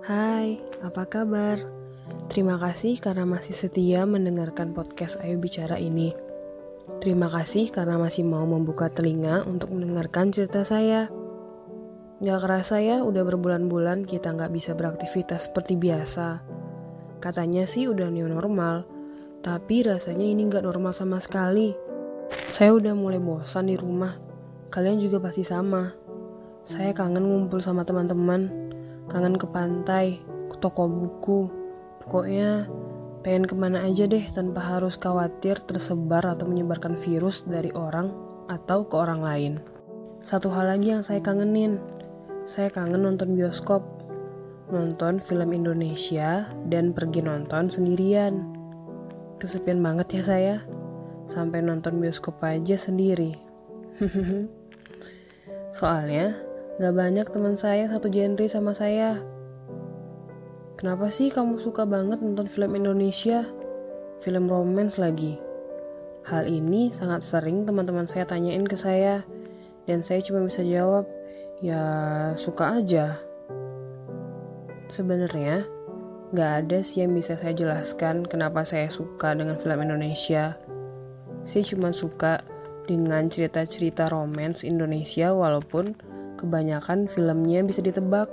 Hai, apa kabar? Terima kasih karena masih setia mendengarkan podcast Ayo Bicara ini. Terima kasih karena masih mau membuka telinga untuk mendengarkan cerita saya. Gak kerasa ya, udah berbulan-bulan kita gak bisa beraktivitas seperti biasa. Katanya sih udah new normal, tapi rasanya ini gak normal sama sekali. Saya udah mulai bosan di rumah. Kalian juga pasti sama. Saya kangen ngumpul sama teman-teman, kangen ke pantai, ke toko buku. Pokoknya pengen ke mana aja deh tanpa harus khawatir tersebar atau menyebarkan virus dari orang atau ke orang lain. Satu hal lagi yang saya kangenin, saya kangen nonton bioskop, nonton film Indonesia, dan pergi nonton sendirian. Kesepian banget ya saya, sampai nonton bioskop aja sendiri. Soalnya, gak banyak teman saya satu genre sama saya. Kenapa sih kamu suka banget nonton film Indonesia? Film romance lagi. Hal ini sangat sering teman-teman saya tanyain ke saya, dan saya cuma bisa jawab, ya suka aja. Sebenarnya, gak ada sih yang bisa saya jelaskan kenapa saya suka dengan film Indonesia. Saya cuma suka dengan cerita-cerita romance Indonesia walaupun kebanyakan filmnya bisa ditebak.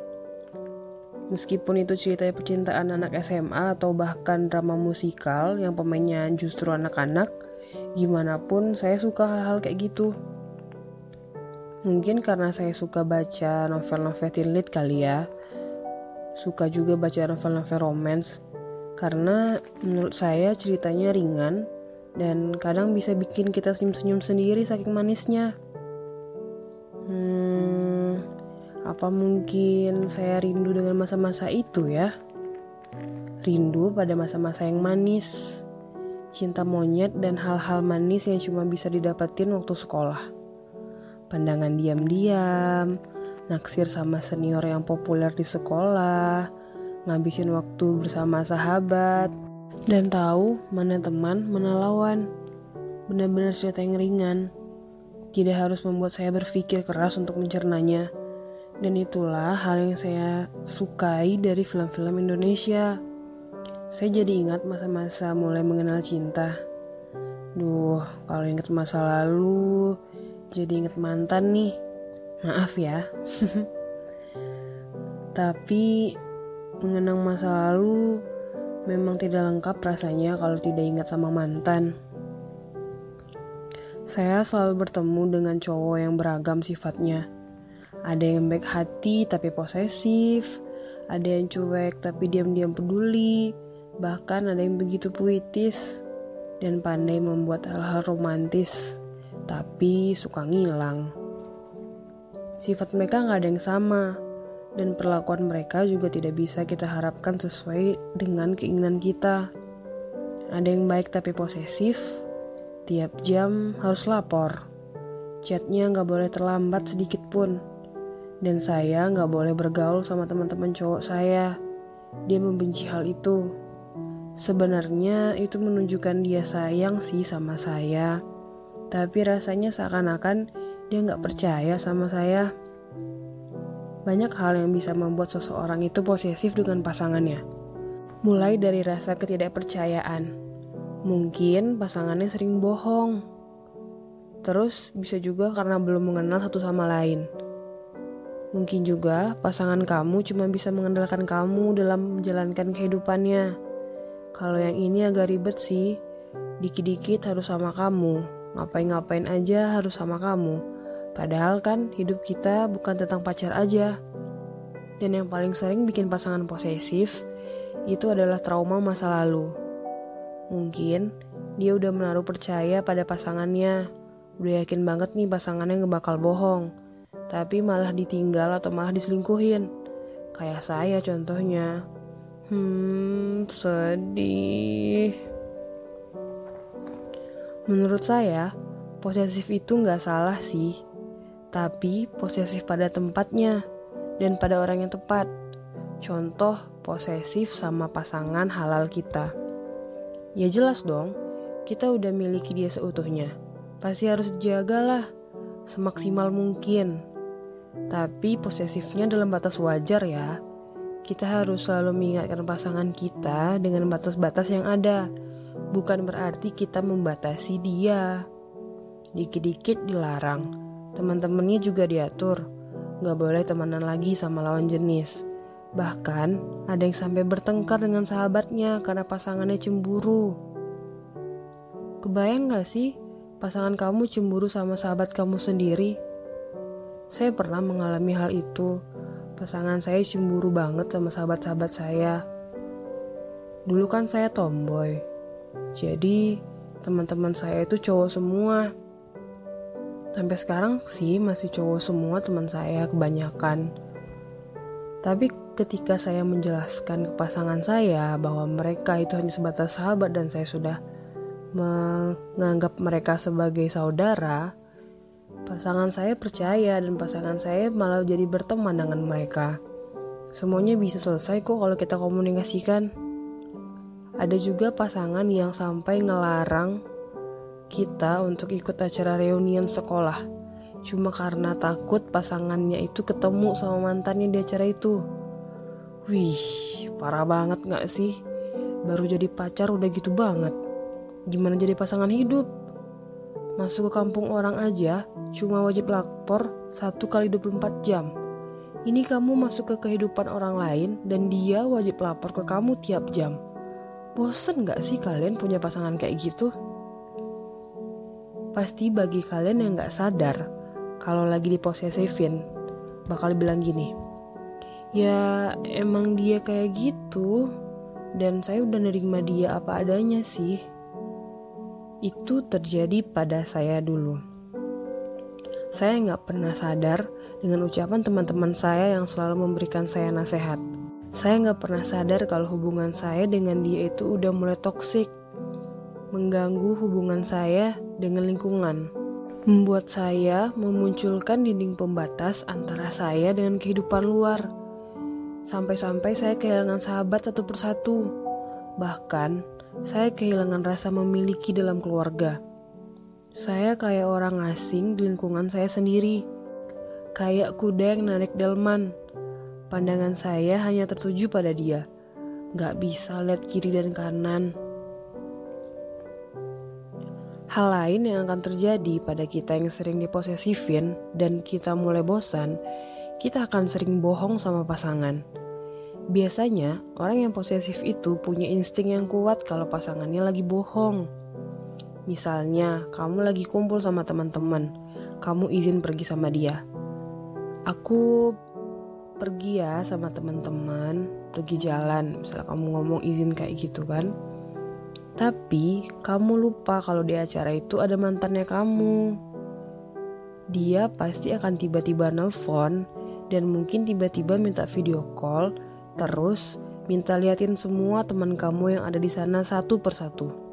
Meskipun itu cerita percintaan anak SMA atau bahkan drama musikal yang pemainnya justru anak-anak, gimana pun saya suka hal-hal kayak gitu. Mungkin karena saya suka baca novel-novel teen lit kali ya. Suka juga baca novel-novel romance karena menurut saya ceritanya ringan dan kadang bisa bikin kita senyum-senyum sendiri saking manisnya. Hmm, apa mungkin saya rindu dengan masa-masa itu ya? Rindu pada masa-masa yang manis, cinta monyet dan hal-hal manis yang cuma bisa didapetin waktu sekolah. Pandangan diam-diam, naksir sama senior yang populer di sekolah, ngabisin waktu bersama sahabat, dan tahu mana teman, mana lawan. Benar-benar cerita yang ringan. Tidak harus membuat saya berpikir keras untuk mencernanya. Dan itulah hal yang saya sukai dari film-film Indonesia. Saya jadi ingat masa-masa mulai mengenal cinta. Duh, kalau ingat masa lalu, jadi ingat mantan nih. Maaf ya. Tapi mengenang masa lalu Memang tidak lengkap rasanya kalau tidak ingat sama mantan. Saya selalu bertemu dengan cowok yang beragam sifatnya. Ada yang baik hati tapi posesif, ada yang cuek tapi diam-diam peduli, bahkan ada yang begitu puitis dan pandai membuat hal-hal romantis, tapi suka ngilang. Sifat mereka nggak ada yang sama, dan perlakuan mereka juga tidak bisa kita harapkan sesuai dengan keinginan kita. Ada yang baik tapi posesif, tiap jam harus lapor. Chatnya nggak boleh terlambat sedikit pun. Dan saya nggak boleh bergaul sama teman-teman cowok saya. Dia membenci hal itu. Sebenarnya itu menunjukkan dia sayang sih sama saya. Tapi rasanya seakan-akan dia nggak percaya sama saya. Banyak hal yang bisa membuat seseorang itu posesif dengan pasangannya. Mulai dari rasa ketidakpercayaan. Mungkin pasangannya sering bohong. Terus bisa juga karena belum mengenal satu sama lain. Mungkin juga pasangan kamu cuma bisa mengandalkan kamu dalam menjalankan kehidupannya. Kalau yang ini agak ribet sih, dikit-dikit harus sama kamu, ngapain-ngapain aja harus sama kamu Padahal kan hidup kita bukan tentang pacar aja. Dan yang paling sering bikin pasangan posesif itu adalah trauma masa lalu. Mungkin dia udah menaruh percaya pada pasangannya, udah yakin banget nih pasangannya nggak bakal bohong, tapi malah ditinggal atau malah diselingkuhin. Kayak saya contohnya. Hmm, sedih. Menurut saya, posesif itu nggak salah sih tapi posesif pada tempatnya dan pada orang yang tepat. Contoh posesif sama pasangan halal kita. Ya jelas dong, kita udah miliki dia seutuhnya. Pasti harus dijagalah semaksimal mungkin. Tapi posesifnya dalam batas wajar ya. kita harus selalu mengingatkan pasangan kita dengan batas-batas yang ada. Bukan berarti kita membatasi dia. Dikit-dikit dilarang. Teman-temannya juga diatur. Gak boleh temenan lagi sama lawan jenis. Bahkan ada yang sampai bertengkar dengan sahabatnya karena pasangannya cemburu. Kebayang gak sih pasangan kamu cemburu sama sahabat kamu sendiri? Saya pernah mengalami hal itu pasangan saya cemburu banget sama sahabat-sahabat saya. Dulu kan saya tomboy, jadi teman-teman saya itu cowok semua. Sampai sekarang sih masih cowok semua teman saya kebanyakan. Tapi ketika saya menjelaskan ke pasangan saya bahwa mereka itu hanya sebatas sahabat dan saya sudah menganggap mereka sebagai saudara, Pasangan saya percaya dan pasangan saya malah jadi berteman dengan mereka. Semuanya bisa selesai kok kalau kita komunikasikan. Ada juga pasangan yang sampai ngelarang kita untuk ikut acara reunian sekolah. Cuma karena takut pasangannya itu ketemu sama mantannya di acara itu. Wih, parah banget gak sih? Baru jadi pacar udah gitu banget. Gimana jadi pasangan hidup? Masuk ke kampung orang aja cuma wajib lapor 1 kali 24 jam. Ini kamu masuk ke kehidupan orang lain dan dia wajib lapor ke kamu tiap jam. Bosen gak sih kalian punya pasangan kayak gitu? Pasti bagi kalian yang gak sadar, kalau lagi diposesifin, bakal bilang gini, Ya emang dia kayak gitu, dan saya udah nerima dia apa adanya sih. Itu terjadi pada saya dulu. Saya nggak pernah sadar dengan ucapan teman-teman saya yang selalu memberikan saya nasihat. Saya nggak pernah sadar kalau hubungan saya dengan dia itu udah mulai toksik, mengganggu hubungan saya dengan lingkungan, membuat saya memunculkan dinding pembatas antara saya dengan kehidupan luar. Sampai-sampai saya kehilangan sahabat satu persatu. Bahkan, saya kehilangan rasa memiliki dalam keluarga. Saya kayak orang asing di lingkungan saya sendiri. Kayak kuda yang narik delman. Pandangan saya hanya tertuju pada dia. Gak bisa lihat kiri dan kanan. Hal lain yang akan terjadi pada kita yang sering diposesifin dan kita mulai bosan, kita akan sering bohong sama pasangan Biasanya, orang yang posesif itu punya insting yang kuat kalau pasangannya lagi bohong. Misalnya, kamu lagi kumpul sama teman-teman, kamu izin pergi sama dia. Aku pergi ya sama teman-teman, pergi jalan, misalnya kamu ngomong izin kayak gitu kan. Tapi kamu lupa kalau di acara itu ada mantannya kamu. Dia pasti akan tiba-tiba nelpon dan mungkin tiba-tiba minta video call Terus, minta liatin semua teman kamu yang ada di sana satu persatu.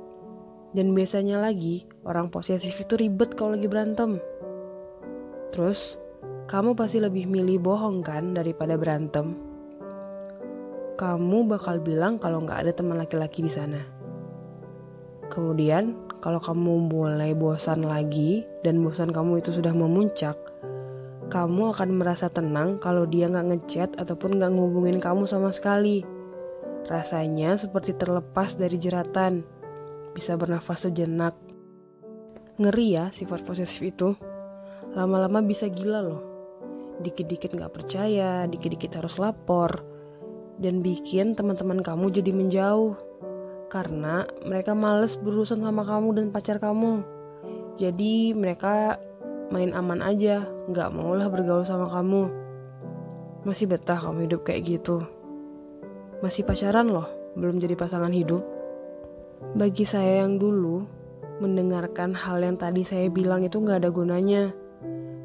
Dan biasanya lagi, orang posesif itu ribet kalau lagi berantem. Terus, kamu pasti lebih milih bohong kan daripada berantem? Kamu bakal bilang kalau nggak ada teman laki-laki di sana. Kemudian, kalau kamu mulai bosan lagi dan bosan kamu itu sudah memuncak, kamu akan merasa tenang kalau dia nggak ngechat ataupun nggak ngubungin kamu sama sekali. Rasanya seperti terlepas dari jeratan, bisa bernafas sejenak. Ngeri ya sifat posesif itu. Lama-lama bisa gila loh. Dikit-dikit nggak percaya, dikit-dikit harus lapor, dan bikin teman-teman kamu jadi menjauh. Karena mereka males berurusan sama kamu dan pacar kamu. Jadi mereka main aman aja, nggak maulah bergaul sama kamu. Masih betah kamu hidup kayak gitu. Masih pacaran loh, belum jadi pasangan hidup. Bagi saya yang dulu, mendengarkan hal yang tadi saya bilang itu nggak ada gunanya.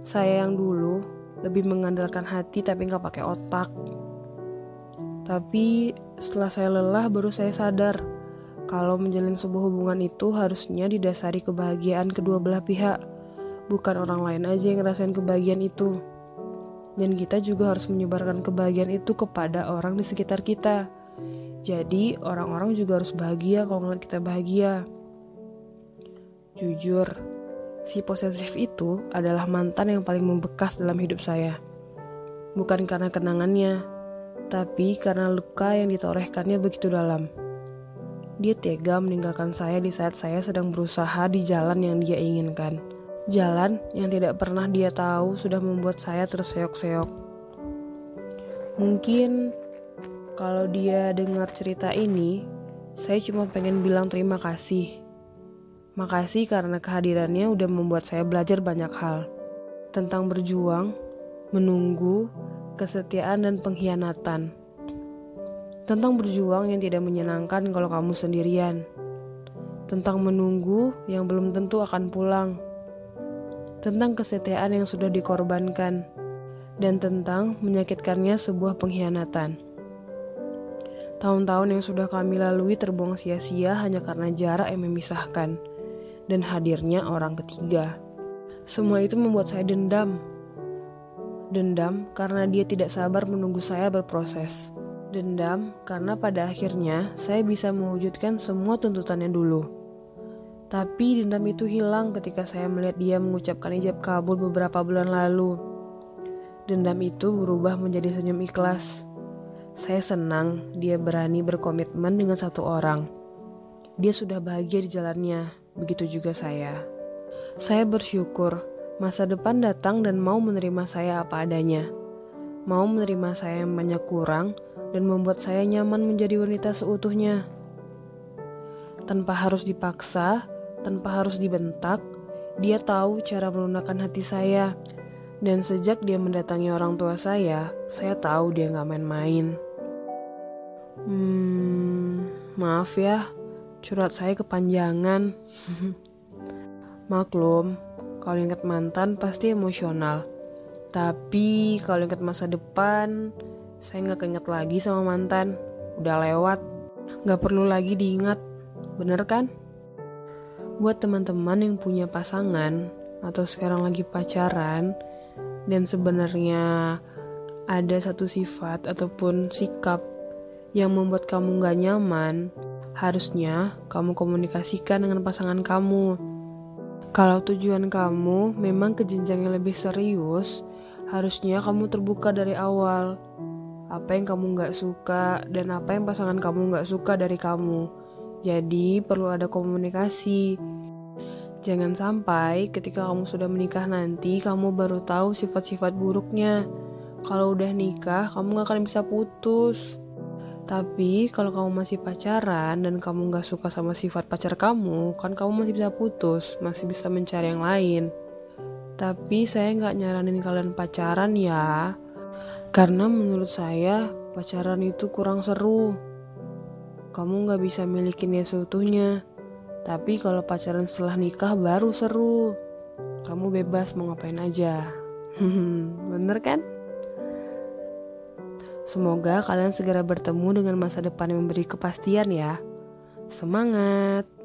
Saya yang dulu lebih mengandalkan hati tapi nggak pakai otak. Tapi setelah saya lelah baru saya sadar kalau menjalin sebuah hubungan itu harusnya didasari kebahagiaan kedua belah pihak bukan orang lain aja yang ngerasain kebahagiaan itu. Dan kita juga harus menyebarkan kebahagiaan itu kepada orang di sekitar kita. Jadi orang-orang juga harus bahagia kalau ngeliat kita bahagia. Jujur, si posesif itu adalah mantan yang paling membekas dalam hidup saya. Bukan karena kenangannya, tapi karena luka yang ditorehkannya begitu dalam. Dia tega meninggalkan saya di saat saya sedang berusaha di jalan yang dia inginkan. Jalan yang tidak pernah dia tahu sudah membuat saya terseok-seok. Mungkin kalau dia dengar cerita ini, saya cuma pengen bilang terima kasih. Makasih karena kehadirannya udah membuat saya belajar banyak hal. Tentang berjuang, menunggu, kesetiaan, dan pengkhianatan. Tentang berjuang yang tidak menyenangkan kalau kamu sendirian. Tentang menunggu yang belum tentu akan pulang. Tentang kesetiaan yang sudah dikorbankan. Dan tentang menyakitkannya sebuah pengkhianatan. Tahun-tahun yang sudah kami lalui terbuang sia-sia hanya karena jarak yang memisahkan dan hadirnya orang ketiga. Semua itu membuat saya dendam Dendam karena dia tidak sabar menunggu saya berproses. Dendam karena pada akhirnya saya bisa mewujudkan semua tuntutannya dulu. Tapi dendam itu hilang ketika saya melihat dia mengucapkan ijab kabul beberapa bulan lalu. Dendam itu berubah menjadi senyum ikhlas. Saya senang dia berani berkomitmen dengan satu orang. Dia sudah bahagia di jalannya, begitu juga saya. Saya bersyukur Masa depan datang dan mau menerima saya apa adanya. Mau menerima saya yang banyak kurang dan membuat saya nyaman menjadi wanita seutuhnya. Tanpa harus dipaksa, tanpa harus dibentak, dia tahu cara melunakkan hati saya. Dan sejak dia mendatangi orang tua saya, saya tahu dia gak main-main. Hmm, maaf ya, curhat saya kepanjangan. Maklum, kalau ingat mantan pasti emosional. Tapi kalau ingat masa depan, saya nggak keinget lagi sama mantan. Udah lewat, nggak perlu lagi diingat. Bener kan? Buat teman-teman yang punya pasangan atau sekarang lagi pacaran dan sebenarnya ada satu sifat ataupun sikap yang membuat kamu gak nyaman, harusnya kamu komunikasikan dengan pasangan kamu kalau tujuan kamu memang ke jenjang yang lebih serius, harusnya kamu terbuka dari awal. Apa yang kamu nggak suka dan apa yang pasangan kamu nggak suka dari kamu. Jadi perlu ada komunikasi. Jangan sampai ketika kamu sudah menikah nanti kamu baru tahu sifat-sifat buruknya. Kalau udah nikah, kamu gak akan bisa putus. Tapi kalau kamu masih pacaran dan kamu gak suka sama sifat pacar kamu, kan kamu masih bisa putus, masih bisa mencari yang lain. Tapi saya gak nyaranin kalian pacaran ya, karena menurut saya pacaran itu kurang seru. Kamu gak bisa milikinnya seutuhnya. Tapi kalau pacaran setelah nikah baru seru. Kamu bebas mau ngapain aja. Bener kan? Semoga kalian segera bertemu dengan masa depan yang memberi kepastian ya. Semangat!